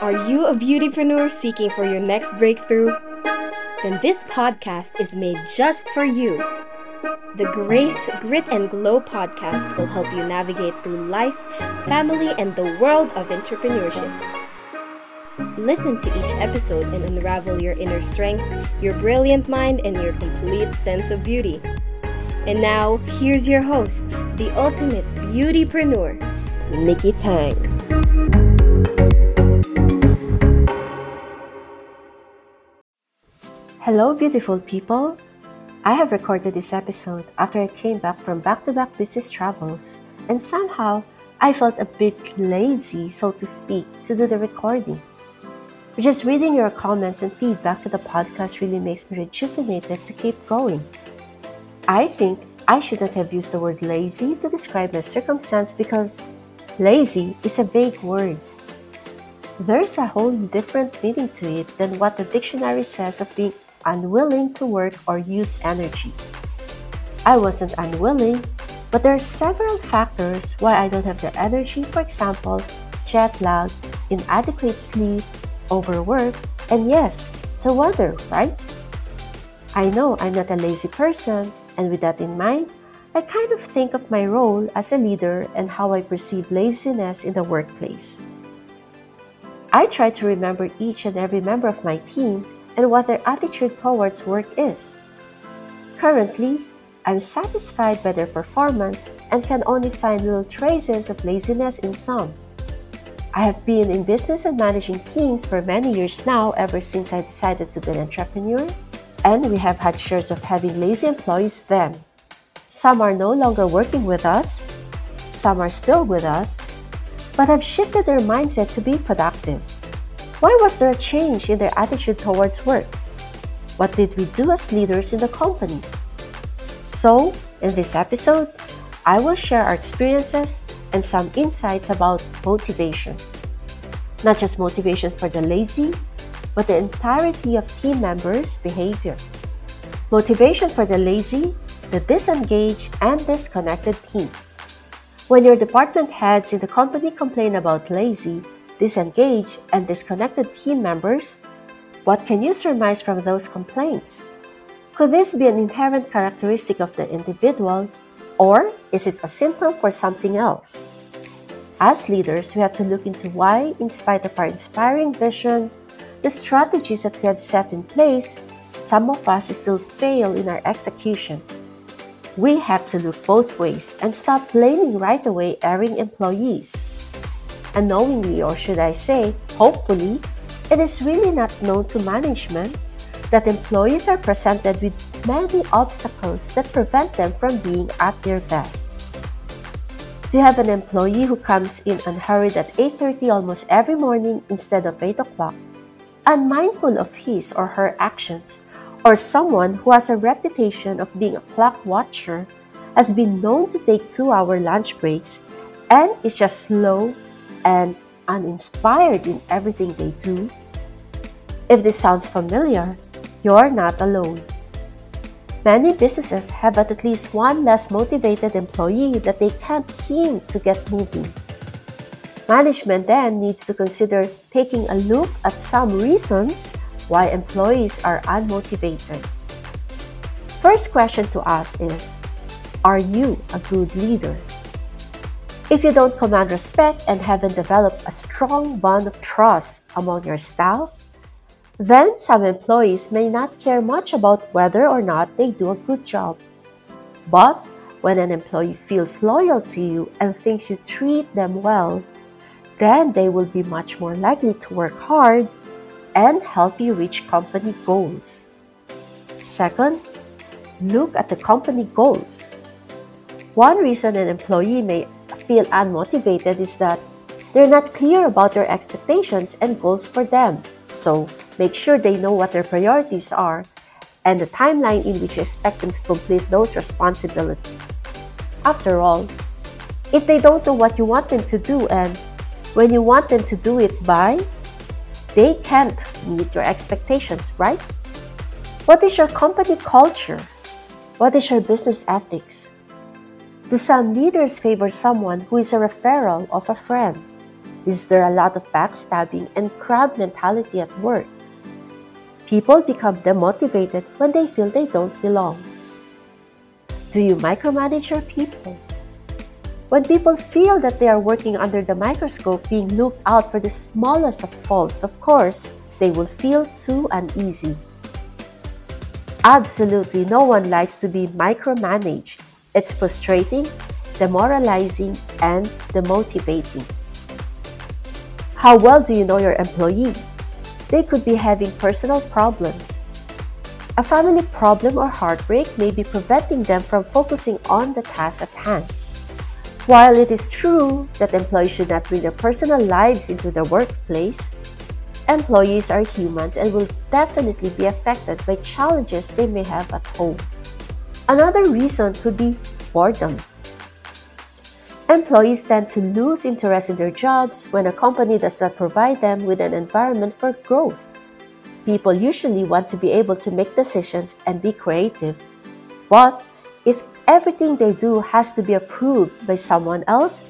Are you a beautypreneur seeking for your next breakthrough? Then this podcast is made just for you. The Grace, Grit, and Glow podcast will help you navigate through life, family, and the world of entrepreneurship. Listen to each episode and unravel your inner strength, your brilliant mind, and your complete sense of beauty. And now, here's your host, the ultimate beautypreneur, Nikki Tang. Hello, beautiful people. I have recorded this episode after I came back from back to back business travels, and somehow I felt a bit lazy, so to speak, to do the recording. But Just reading your comments and feedback to the podcast really makes me rejuvenated to keep going. I think I shouldn't have used the word lazy to describe my circumstance because lazy is a vague word. There's a whole different meaning to it than what the dictionary says of being unwilling to work or use energy. I wasn't unwilling, but there are several factors why I don't have the energy, for example, jet lag, inadequate sleep, overwork, and yes, the weather, right? I know I'm not a lazy person, and with that in mind, I kind of think of my role as a leader and how I perceive laziness in the workplace. I try to remember each and every member of my team and what their attitude towards work is. Currently, I'm satisfied by their performance and can only find little traces of laziness in some. I have been in business and managing teams for many years now, ever since I decided to be an entrepreneur, and we have had shares of having lazy employees then. Some are no longer working with us, some are still with us, but have shifted their mindset to be productive. Why was there a change in their attitude towards work? What did we do as leaders in the company? So, in this episode, I will share our experiences and some insights about motivation. Not just motivations for the lazy, but the entirety of team members' behavior. Motivation for the lazy, the disengaged, and disconnected teams. When your department heads in the company complain about lazy, disengaged, and disconnected team members, what can you surmise from those complaints? Could this be an inherent characteristic of the individual, or is it a symptom for something else? As leaders, we have to look into why, in spite of our inspiring vision, the strategies that we have set in place, some of us still fail in our execution. We have to look both ways and stop blaming right away erring employees unknowingly, or should I say, hopefully, it is really not known to management that employees are presented with many obstacles that prevent them from being at their best. Do you have an employee who comes in unhurried at 8:30 almost every morning instead of 8 o'clock, unmindful of his or her actions, or someone who has a reputation of being a clock watcher, has been known to take two-hour lunch breaks, and is just slow and uninspired in everything they do? If this sounds familiar, you're not alone. Many businesses have at least one less motivated employee that they can't seem to get moving. Management then needs to consider taking a look at some reasons why employees are unmotivated. First question to ask is Are you a good leader? If you don't command respect and haven't developed a strong bond of trust among your staff, then some employees may not care much about whether or not they do a good job. But when an employee feels loyal to you and thinks you treat them well, then they will be much more likely to work hard and help you reach company goals. Second, look at the company goals. One reason an employee may feel unmotivated is that they're not clear about their expectations and goals for them. So make sure they know what their priorities are and the timeline in which you expect them to complete those responsibilities. After all, if they don't know what you want them to do and when you want them to do it by, they can't meet your expectations, right? What is your company culture? What is your business ethics? Do some leaders favor someone who is a referral of a friend? Is there a lot of backstabbing and crab mentality at work? People become demotivated when they feel they don't belong. Do you micromanage your people? When people feel that they are working under the microscope, being looked out for the smallest of faults, of course, they will feel too uneasy. Absolutely no one likes to be micromanaged. It's frustrating, demoralizing, and demotivating. How well do you know your employee? They could be having personal problems. A family problem or heartbreak may be preventing them from focusing on the task at hand. While it is true that employees should not bring their personal lives into the workplace, employees are humans and will definitely be affected by challenges they may have at home. Another reason could be boredom. Employees tend to lose interest in their jobs when a company does not provide them with an environment for growth. People usually want to be able to make decisions and be creative. But if everything they do has to be approved by someone else,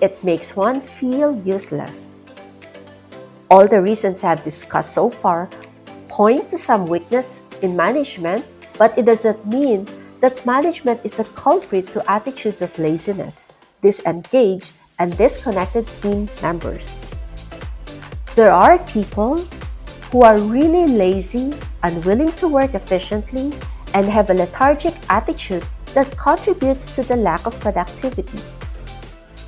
it makes one feel useless. All the reasons I've discussed so far point to some weakness in management, but it doesn't mean that management is the culprit to attitudes of laziness disengaged, and disconnected team members. There are people who are really lazy, unwilling to work efficiently, and have a lethargic attitude that contributes to the lack of productivity.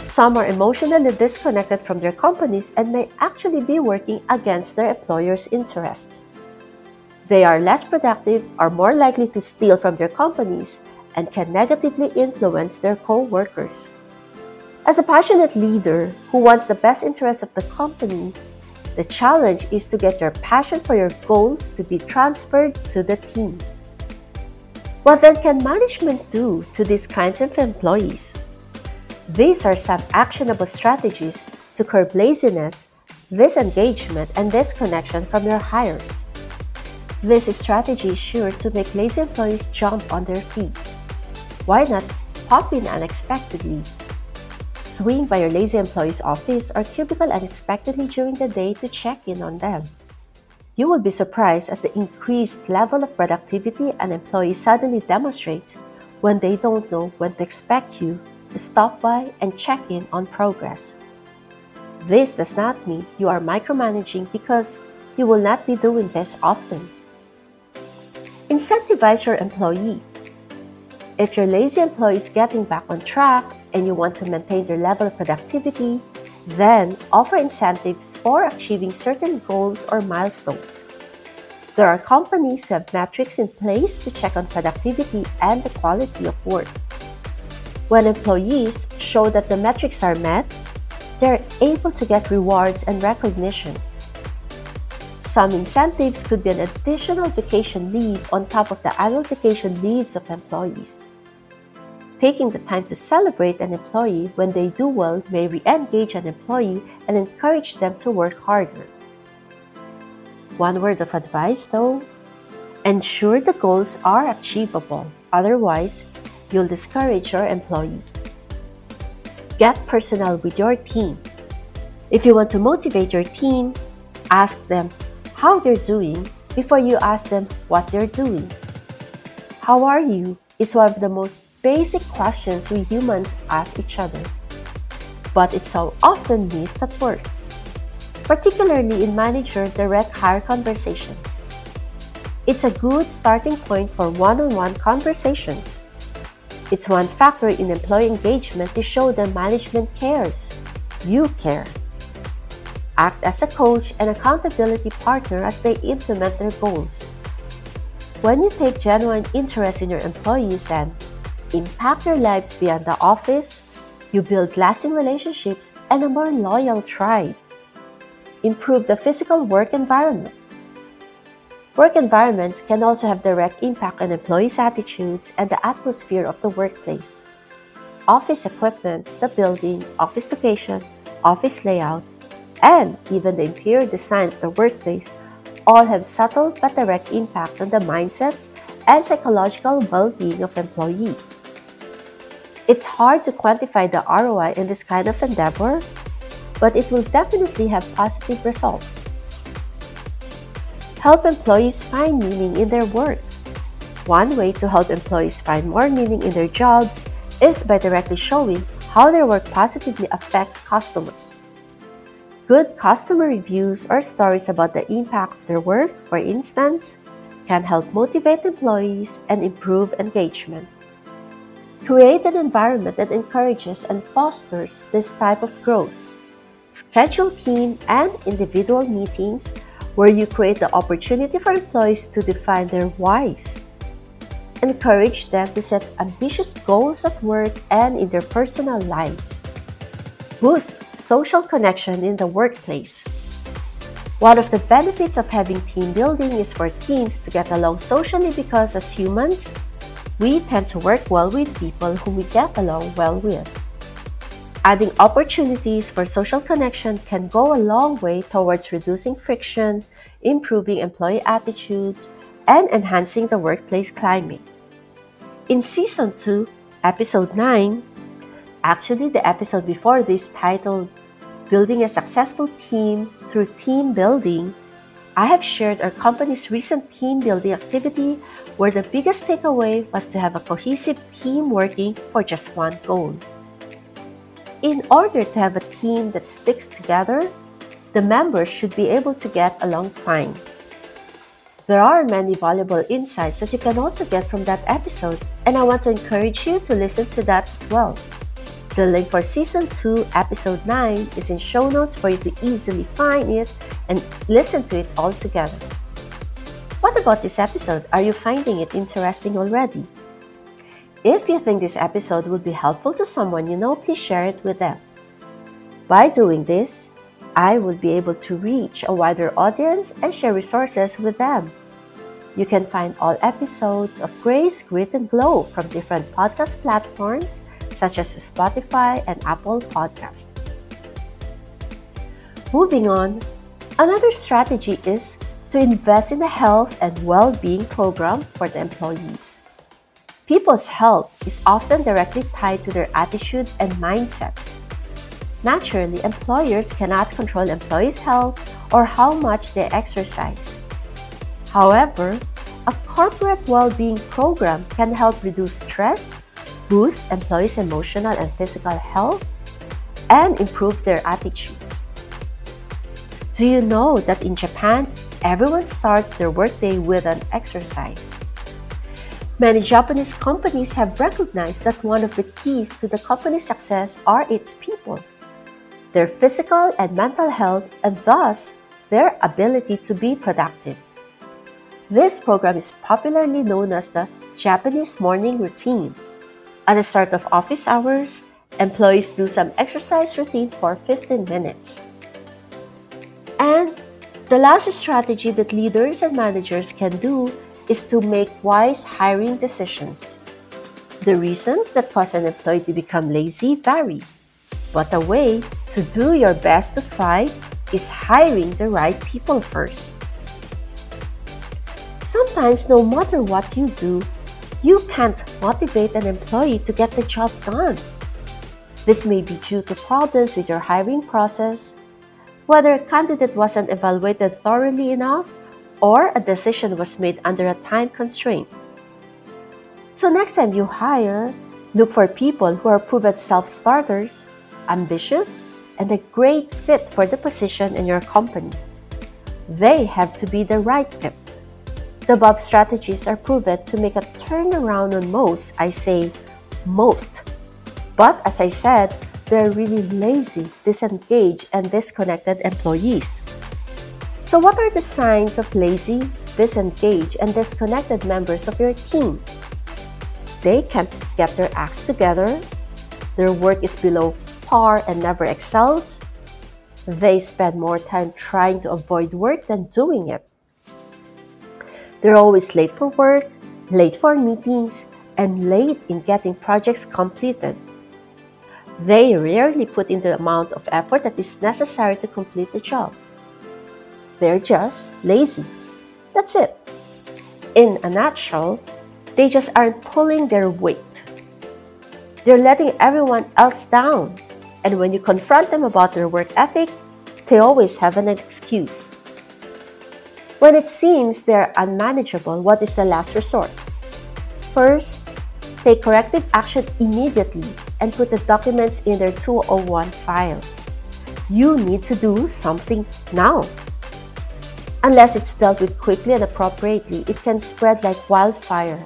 Some are emotionally disconnected from their companies and may actually be working against their employer's interests. They are less productive, are more likely to steal from their companies, and can negatively influence their co workers. As a passionate leader who wants the best interest of the company, the challenge is to get your passion for your goals to be transferred to the team. What then can management do to these kinds of employees? These are some actionable strategies to curb laziness, disengagement, and disconnection from your hires. This strategy is sure to make lazy employees jump on their feet. Why not pop in unexpectedly Swing by your lazy employee's office or cubicle unexpectedly during the day to check in on them. You will be surprised at the increased level of productivity an employee suddenly demonstrates when they don't know when to expect you to stop by and check in on progress. This does not mean you are micromanaging because you will not be doing this often. Incentivize your employee. If your lazy employee is getting back on track, and you want to maintain their level of productivity, then offer incentives for achieving certain goals or milestones. There are companies who have metrics in place to check on productivity and the quality of work. When employees show that the metrics are met, they're able to get rewards and recognition. Some incentives could be an additional vacation leave on top of the annual vacation leaves of employees. Taking the time to celebrate an employee when they do well may re engage an employee and encourage them to work harder. One word of advice though ensure the goals are achievable, otherwise, you'll discourage your employee. Get personal with your team. If you want to motivate your team, ask them how they're doing before you ask them what they're doing. How are you is one of the most basic questions we humans ask each other. But it's so often missed at work, particularly in manager direct hire conversations. It's a good starting point for one on one conversations. It's one factor in employee engagement to show that management cares. You care. Act as a coach and accountability partner as they implement their goals. When you take genuine interest in your employees and impact their lives beyond the office, you build lasting relationships and a more loyal tribe. Improve the physical work environment. Work environments can also have direct impact on employees' attitudes and the atmosphere of the workplace. Office equipment, the building, office location, office layout, and even the interior design of the workplace all have subtle but direct impacts on the mindsets and psychological well being of employees. It's hard to quantify the ROI in this kind of endeavor, but it will definitely have positive results. Help employees find meaning in their work. One way to help employees find more meaning in their jobs is by directly showing how their work positively affects customers. Good customer reviews or stories about the impact of their work, for instance, can help motivate employees and improve engagement. Create an environment that encourages and fosters this type of growth. Schedule team and individual meetings where you create the opportunity for employees to define their whys. Encourage them to set ambitious goals at work and in their personal lives. Boost social connection in the workplace. One of the benefits of having team building is for teams to get along socially because as humans, we tend to work well with people whom we get along well with. Adding opportunities for social connection can go a long way towards reducing friction, improving employee attitudes, and enhancing the workplace climate. In Season 2, Episode 9, actually the episode before this titled Building a Successful Team Through Team Building, I have shared our company's recent team building activity where the biggest takeaway was to have a cohesive team working for just one goal. In order to have a team that sticks together, the members should be able to get along fine. There are many valuable insights that you can also get from that episode, and I want to encourage you to listen to that as well. The link for Season 2, Episode 9 is in show notes for you to easily find it and listen to it all together. What about this episode? Are you finding it interesting already? If you think this episode would be helpful to someone you know, please share it with them. By doing this, I will be able to reach a wider audience and share resources with them. You can find all episodes of Grace, Grit, and Glow from different podcast platforms such as Spotify and Apple Podcasts. Moving on, another strategy is to invest in a health and well being program for the employees. People's health is often directly tied to their attitude and mindsets. Naturally, employers cannot control employees' health or how much they exercise. However, a corporate well being program can help reduce stress, boost employees' emotional and physical health, and improve their attitudes. Do you know that in Japan, everyone starts their workday with an exercise? Many Japanese companies have recognized that one of the keys to the company's success are its people, their physical and mental health, and thus their ability to be productive. This program is popularly known as the Japanese morning routine. At the start of office hours, employees do some exercise routine for 15 minutes. And the last strategy that leaders and managers can do is to make wise hiring decisions. The reasons that cause an employee to become lazy vary, but a way to do your best to fight is hiring the right people first. Sometimes, no matter what you do, you can't motivate an employee to get the job done. This may be due to problems with your hiring process, whether a candidate wasn't evaluated thoroughly enough, or a decision was made under a time constraint. So, next time you hire, look for people who are proven self starters, ambitious, and a great fit for the position in your company. They have to be the right fit. The above strategies are proven to make a turnaround on most, I say most. But as I said, they're really lazy, disengaged, and disconnected employees. So, what are the signs of lazy, disengaged, and disconnected members of your team? They can't get their acts together, their work is below par and never excels, they spend more time trying to avoid work than doing it. They're always late for work, late for meetings, and late in getting projects completed. They rarely put in the amount of effort that is necessary to complete the job. They're just lazy. That's it. In a nutshell, they just aren't pulling their weight. They're letting everyone else down. And when you confront them about their work ethic, they always have an excuse. When it seems they're unmanageable, what is the last resort? First, take corrective action immediately and put the documents in their 201 file. You need to do something now. Unless it's dealt with quickly and appropriately, it can spread like wildfire.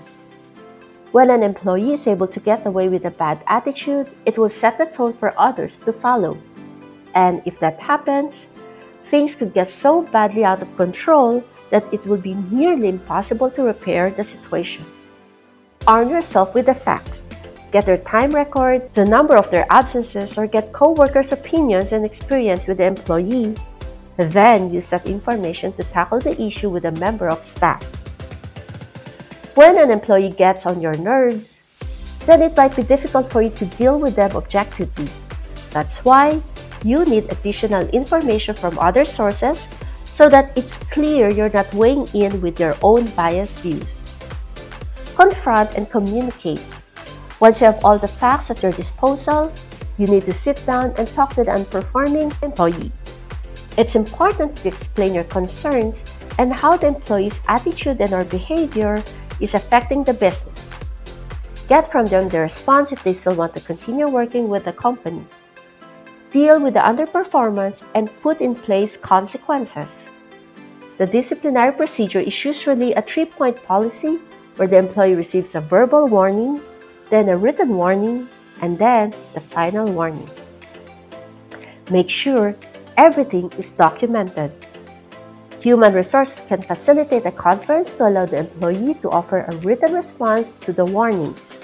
When an employee is able to get away with a bad attitude, it will set the tone for others to follow. And if that happens, things could get so badly out of control that it would be nearly impossible to repair the situation. Arm yourself with the facts. Get their time record, the number of their absences, or get co-workers' opinions and experience with the employee. Then use that information to tackle the issue with a member of staff. When an employee gets on your nerves, then it might be difficult for you to deal with them objectively. That's why you need additional information from other sources so that it's clear you're not weighing in with your own biased views. Confront and communicate. Once you have all the facts at your disposal, you need to sit down and talk to the unperforming employee. It's important to explain your concerns and how the employee's attitude and or behavior is affecting the business. Get from them the response if they still want to continue working with the company. Deal with the underperformance and put in place consequences. The disciplinary procedure is usually a three point policy where the employee receives a verbal warning, then a written warning, and then the final warning. Make sure everything is documented. Human Resources can facilitate a conference to allow the employee to offer a written response to the warnings.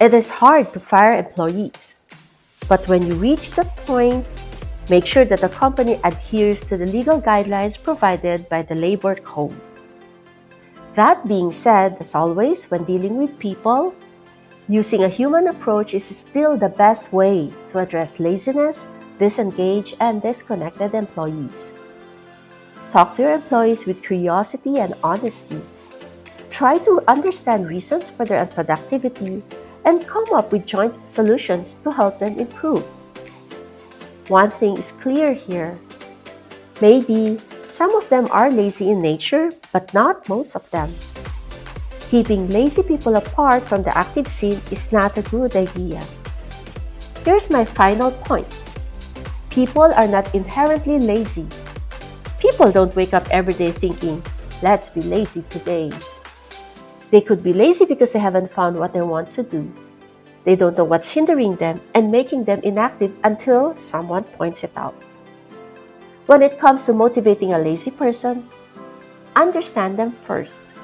It is hard to fire employees, but when you reach that point, make sure that the company adheres to the legal guidelines provided by the Labor Code. That being said, as always, when dealing with people, using a human approach is still the best way to address laziness, disengaged, and disconnected employees. Talk to your employees with curiosity and honesty. Try to understand reasons for their unproductivity and come up with joint solutions to help them improve. One thing is clear here. Maybe some of them are lazy in nature, but not most of them. Keeping lazy people apart from the active scene is not a good idea. Here's my final point people are not inherently lazy. People don't wake up every day thinking, let's be lazy today. They could be lazy because they haven't found what they want to do. They don't know what's hindering them and making them inactive until someone points it out. When it comes to motivating a lazy person, understand them first.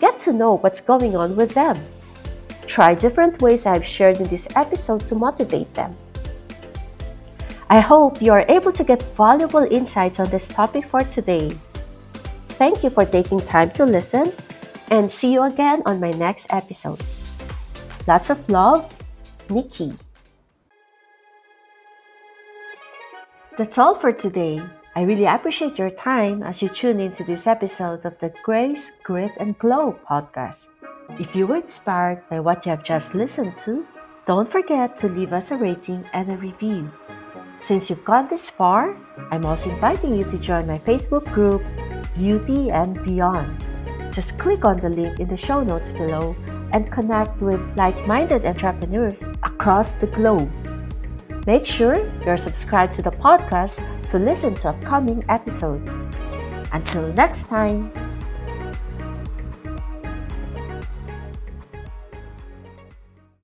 Get to know what's going on with them. Try different ways I've shared in this episode to motivate them. I hope you are able to get valuable insights on this topic for today. Thank you for taking time to listen and see you again on my next episode. Lots of love, Nikki. That's all for today. I really appreciate your time as you tune into this episode of the Grace, Grit, and Glow podcast. If you were inspired by what you have just listened to, don't forget to leave us a rating and a review. Since you've gone this far, I'm also inviting you to join my Facebook group, Beauty and Beyond. Just click on the link in the show notes below and connect with like minded entrepreneurs across the globe. Make sure you're subscribed to the podcast to listen to upcoming episodes. Until next time,